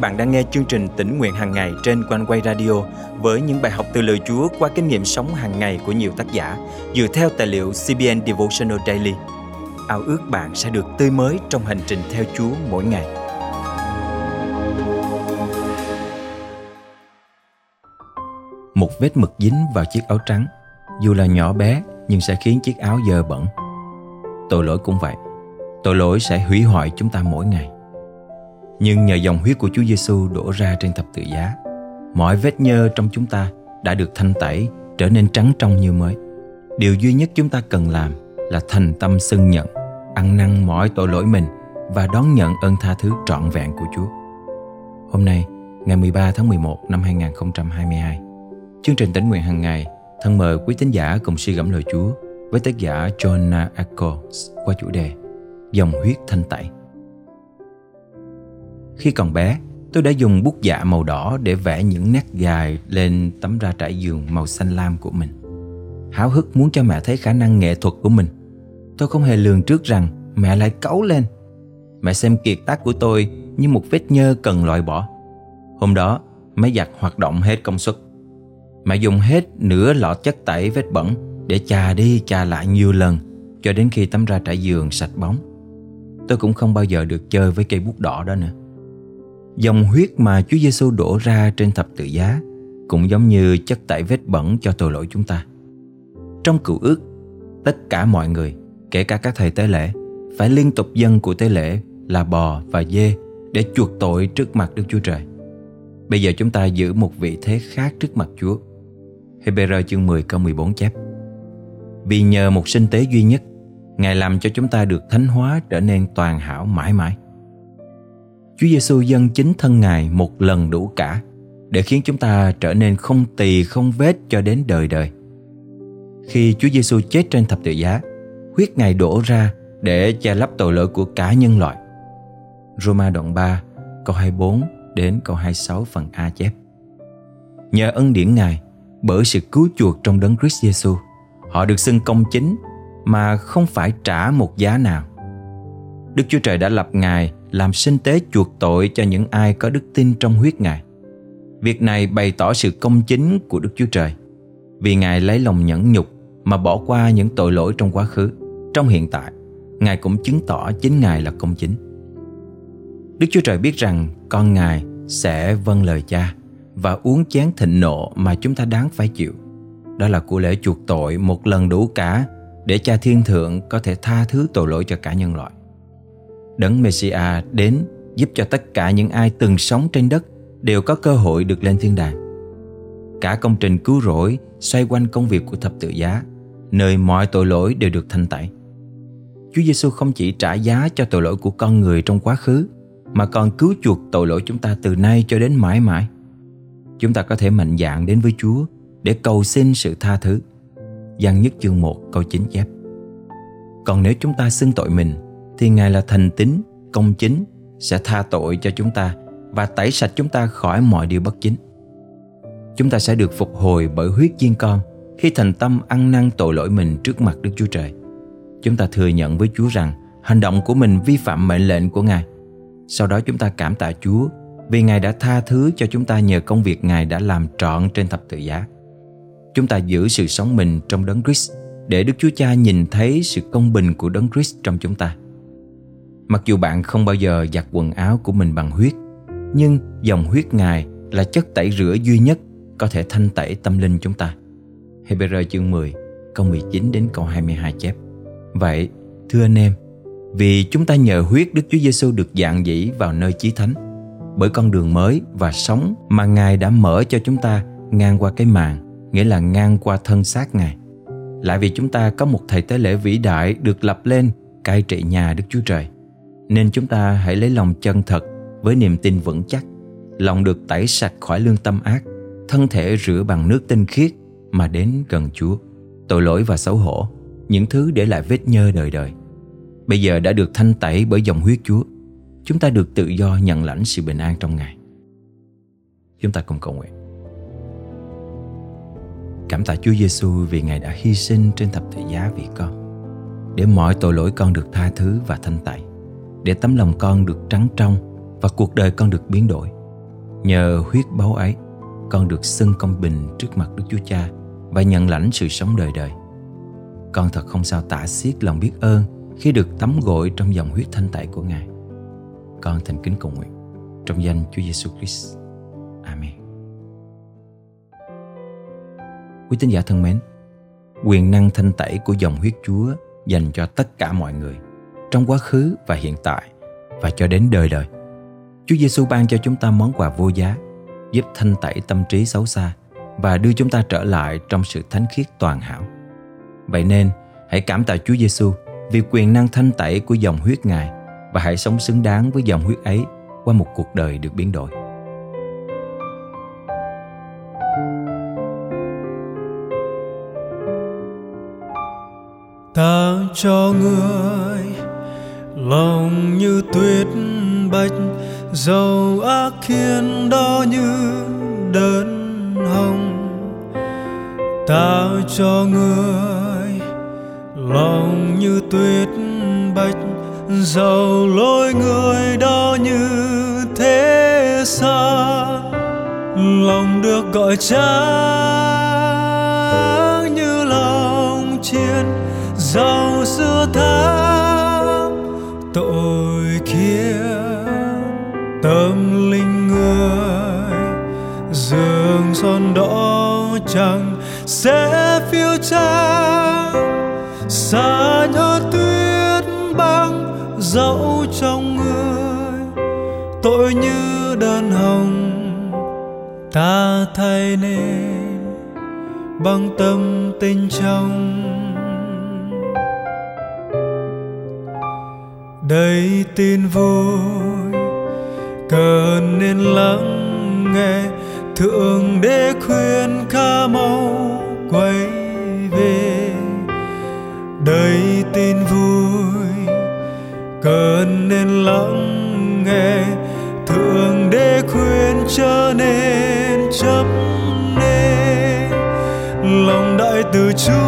bạn đang nghe chương trình tỉnh nguyện hàng ngày trên quanh quay radio với những bài học từ lời Chúa qua kinh nghiệm sống hàng ngày của nhiều tác giả dựa theo tài liệu CBN Devotional Daily. Ao ước bạn sẽ được tươi mới trong hành trình theo Chúa mỗi ngày. Một vết mực dính vào chiếc áo trắng, dù là nhỏ bé nhưng sẽ khiến chiếc áo dơ bẩn. Tội lỗi cũng vậy. Tội lỗi sẽ hủy hoại chúng ta mỗi ngày. Nhưng nhờ dòng huyết của Chúa Giêsu đổ ra trên thập tự giá, mọi vết nhơ trong chúng ta đã được thanh tẩy, trở nên trắng trong như mới. Điều duy nhất chúng ta cần làm là thành tâm xưng nhận, ăn năn mọi tội lỗi mình và đón nhận ơn tha thứ trọn vẹn của Chúa. Hôm nay, ngày 13 tháng 11 năm 2022, chương trình tỉnh nguyện hàng ngày thân mời quý tín giả cùng suy gẫm lời Chúa với tác giả Jonah Eccles qua chủ đề Dòng huyết thanh tẩy. Khi còn bé, tôi đã dùng bút dạ màu đỏ để vẽ những nét dài lên tấm ra trải giường màu xanh lam của mình. Háo hức muốn cho mẹ thấy khả năng nghệ thuật của mình. Tôi không hề lường trước rằng mẹ lại cấu lên. Mẹ xem kiệt tác của tôi như một vết nhơ cần loại bỏ. Hôm đó, máy giặt hoạt động hết công suất. Mẹ dùng hết nửa lọ chất tẩy vết bẩn để chà đi chà lại nhiều lần cho đến khi tấm ra trải giường sạch bóng. Tôi cũng không bao giờ được chơi với cây bút đỏ đó nữa. Dòng huyết mà Chúa Giêsu đổ ra trên thập tự giá cũng giống như chất tẩy vết bẩn cho tội lỗi chúng ta. Trong cựu ước, tất cả mọi người, kể cả các thầy tế lễ, phải liên tục dân của tế lễ là bò và dê để chuộc tội trước mặt Đức Chúa Trời. Bây giờ chúng ta giữ một vị thế khác trước mặt Chúa. Hebrew chương 10 câu 14 chép Vì nhờ một sinh tế duy nhất, Ngài làm cho chúng ta được thánh hóa trở nên toàn hảo mãi mãi. Chúa Giêsu dâng chính thân Ngài một lần đủ cả để khiến chúng ta trở nên không tỳ không vết cho đến đời đời. Khi Chúa Giêsu chết trên thập tự giá, huyết Ngài đổ ra để che lấp tội lỗi của cả nhân loại. Roma đoạn 3, câu 24 đến câu 26 phần A chép. Nhờ ân điển Ngài, bởi sự cứu chuộc trong đấng Christ Giêsu, họ được xưng công chính mà không phải trả một giá nào. Đức Chúa Trời đã lập Ngài làm sinh tế chuộc tội cho những ai có đức tin trong huyết Ngài. Việc này bày tỏ sự công chính của Đức Chúa Trời vì Ngài lấy lòng nhẫn nhục mà bỏ qua những tội lỗi trong quá khứ. Trong hiện tại, Ngài cũng chứng tỏ chính Ngài là công chính. Đức Chúa Trời biết rằng con Ngài sẽ vâng lời cha và uống chén thịnh nộ mà chúng ta đáng phải chịu. Đó là của lễ chuộc tội một lần đủ cả để cha thiên thượng có thể tha thứ tội lỗi cho cả nhân loại. Đấng Messiah đến giúp cho tất cả những ai từng sống trên đất đều có cơ hội được lên thiên đàng. Cả công trình cứu rỗi xoay quanh công việc của thập tự giá, nơi mọi tội lỗi đều được thanh tẩy. Chúa Giêsu không chỉ trả giá cho tội lỗi của con người trong quá khứ, mà còn cứu chuộc tội lỗi chúng ta từ nay cho đến mãi mãi. Chúng ta có thể mạnh dạn đến với Chúa để cầu xin sự tha thứ. Giăng nhất chương 1 câu 9 chép. Còn nếu chúng ta xưng tội mình thì Ngài là thành tín, công chính, sẽ tha tội cho chúng ta và tẩy sạch chúng ta khỏi mọi điều bất chính. Chúng ta sẽ được phục hồi bởi huyết chiên con khi thành tâm ăn năn tội lỗi mình trước mặt Đức Chúa Trời. Chúng ta thừa nhận với Chúa rằng hành động của mình vi phạm mệnh lệnh của Ngài. Sau đó chúng ta cảm tạ Chúa vì Ngài đã tha thứ cho chúng ta nhờ công việc Ngài đã làm trọn trên thập tự giá. Chúng ta giữ sự sống mình trong đấng Christ để Đức Chúa Cha nhìn thấy sự công bình của đấng Christ trong chúng ta. Mặc dù bạn không bao giờ giặt quần áo của mình bằng huyết, nhưng dòng huyết Ngài là chất tẩy rửa duy nhất có thể thanh tẩy tâm linh chúng ta. Hebrew chương 10, câu 19 đến câu 22 chép. Vậy, thưa anh em, vì chúng ta nhờ huyết Đức Chúa Giêsu được dạng dĩ vào nơi chí thánh, bởi con đường mới và sống mà Ngài đã mở cho chúng ta ngang qua cái màn, nghĩa là ngang qua thân xác Ngài. Lại vì chúng ta có một thầy tế lễ vĩ đại được lập lên cai trị nhà Đức Chúa Trời nên chúng ta hãy lấy lòng chân thật với niềm tin vững chắc. Lòng được tẩy sạch khỏi lương tâm ác, thân thể rửa bằng nước tinh khiết mà đến gần chúa. Tội lỗi và xấu hổ, những thứ để lại vết nhơ đời đời. Bây giờ đã được thanh tẩy bởi dòng huyết chúa. Chúng ta được tự do nhận lãnh sự bình an trong ngài. Chúng ta cùng cầu nguyện. Cảm tạ chúa giêsu vì ngài đã hy sinh trên thập tự giá vì con, để mọi tội lỗi con được tha thứ và thanh tẩy để tấm lòng con được trắng trong và cuộc đời con được biến đổi. Nhờ huyết báu ấy, con được xưng công bình trước mặt Đức Chúa Cha và nhận lãnh sự sống đời đời. Con thật không sao tả xiết lòng biết ơn khi được tắm gội trong dòng huyết thanh tẩy của Ngài. Con thành kính cầu nguyện trong danh Chúa Giêsu Christ. Amen. Quý tín giả thân mến, quyền năng thanh tẩy của dòng huyết Chúa dành cho tất cả mọi người trong quá khứ và hiện tại và cho đến đời đời. Chúa Giêsu ban cho chúng ta món quà vô giá, giúp thanh tẩy tâm trí xấu xa và đưa chúng ta trở lại trong sự thánh khiết toàn hảo. Vậy nên, hãy cảm tạ Chúa Giêsu vì quyền năng thanh tẩy của dòng huyết Ngài và hãy sống xứng đáng với dòng huyết ấy qua một cuộc đời được biến đổi. ta cho người lòng như tuyết bạch, dầu ác khiến đó như đơn hồng. Ta cho người lòng như tuyết bạch, dầu lối người đó như thế xa. Lòng được gọi trắng như lòng chiên giàu xưa tháng tội tâm linh người dường son đỏ chẳng sẽ phiêu trang, xa nhớ tuyết băng dẫu trong người. Tội như đơn hồng ta thay nên bằng tâm tình trong. Đầy tin vui cần nên lắng nghe, thượng đế khuyên ca mau quay về. Đầy tin vui cần nên lắng nghe, thượng đế khuyên trở nên chấp nên lòng đại từ chúa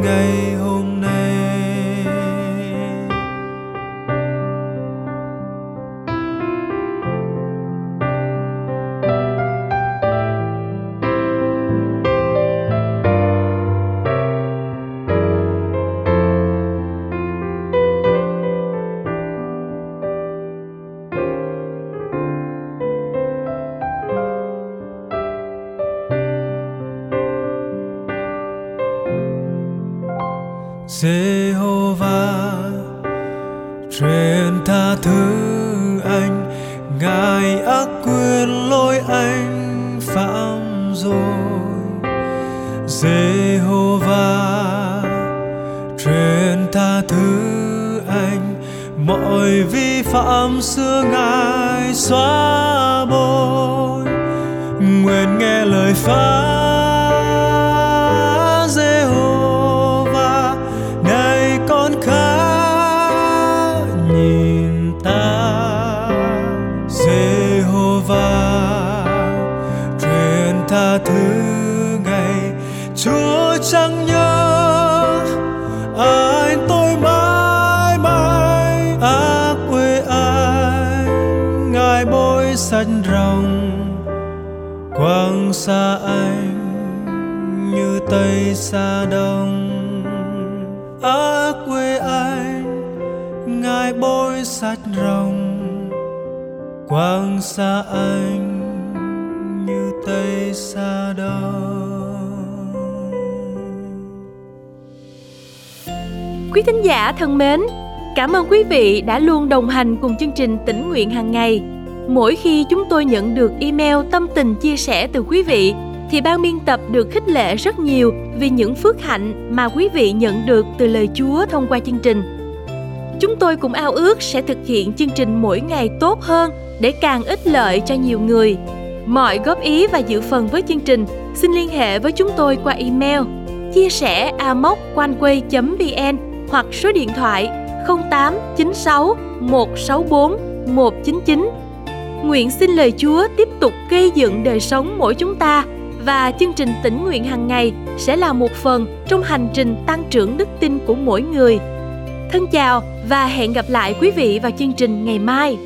ngày hôm nay. Jehovah, truyền tha thứ anh. Ngài ác quyền lỗi anh, phạm rồi. Jehovah, truyền tha thứ anh. Mọi vi phạm xưa ngài xóa bôi nguyện nghe lời phán sắt rồng quang xa anh như tây xa đông. Ở quê anh ngài bôi sắt rồng. Quang xa anh như tây xa đông. Quý thính giả thân mến, cảm ơn quý vị đã luôn đồng hành cùng chương trình tỉnh nguyện hàng ngày. Mỗi khi chúng tôi nhận được email tâm tình chia sẻ từ quý vị, thì ban biên tập được khích lệ rất nhiều vì những phước hạnh mà quý vị nhận được từ lời Chúa thông qua chương trình. Chúng tôi cũng ao ước sẽ thực hiện chương trình mỗi ngày tốt hơn để càng ích lợi cho nhiều người. Mọi góp ý và dự phần với chương trình, xin liên hệ với chúng tôi qua email chia sẻ amoconeway.vn hoặc số điện thoại 0896 164 199. Nguyện xin lời Chúa tiếp tục gây dựng đời sống mỗi chúng ta và chương trình tỉnh nguyện hàng ngày sẽ là một phần trong hành trình tăng trưởng đức tin của mỗi người. Thân chào và hẹn gặp lại quý vị vào chương trình ngày mai.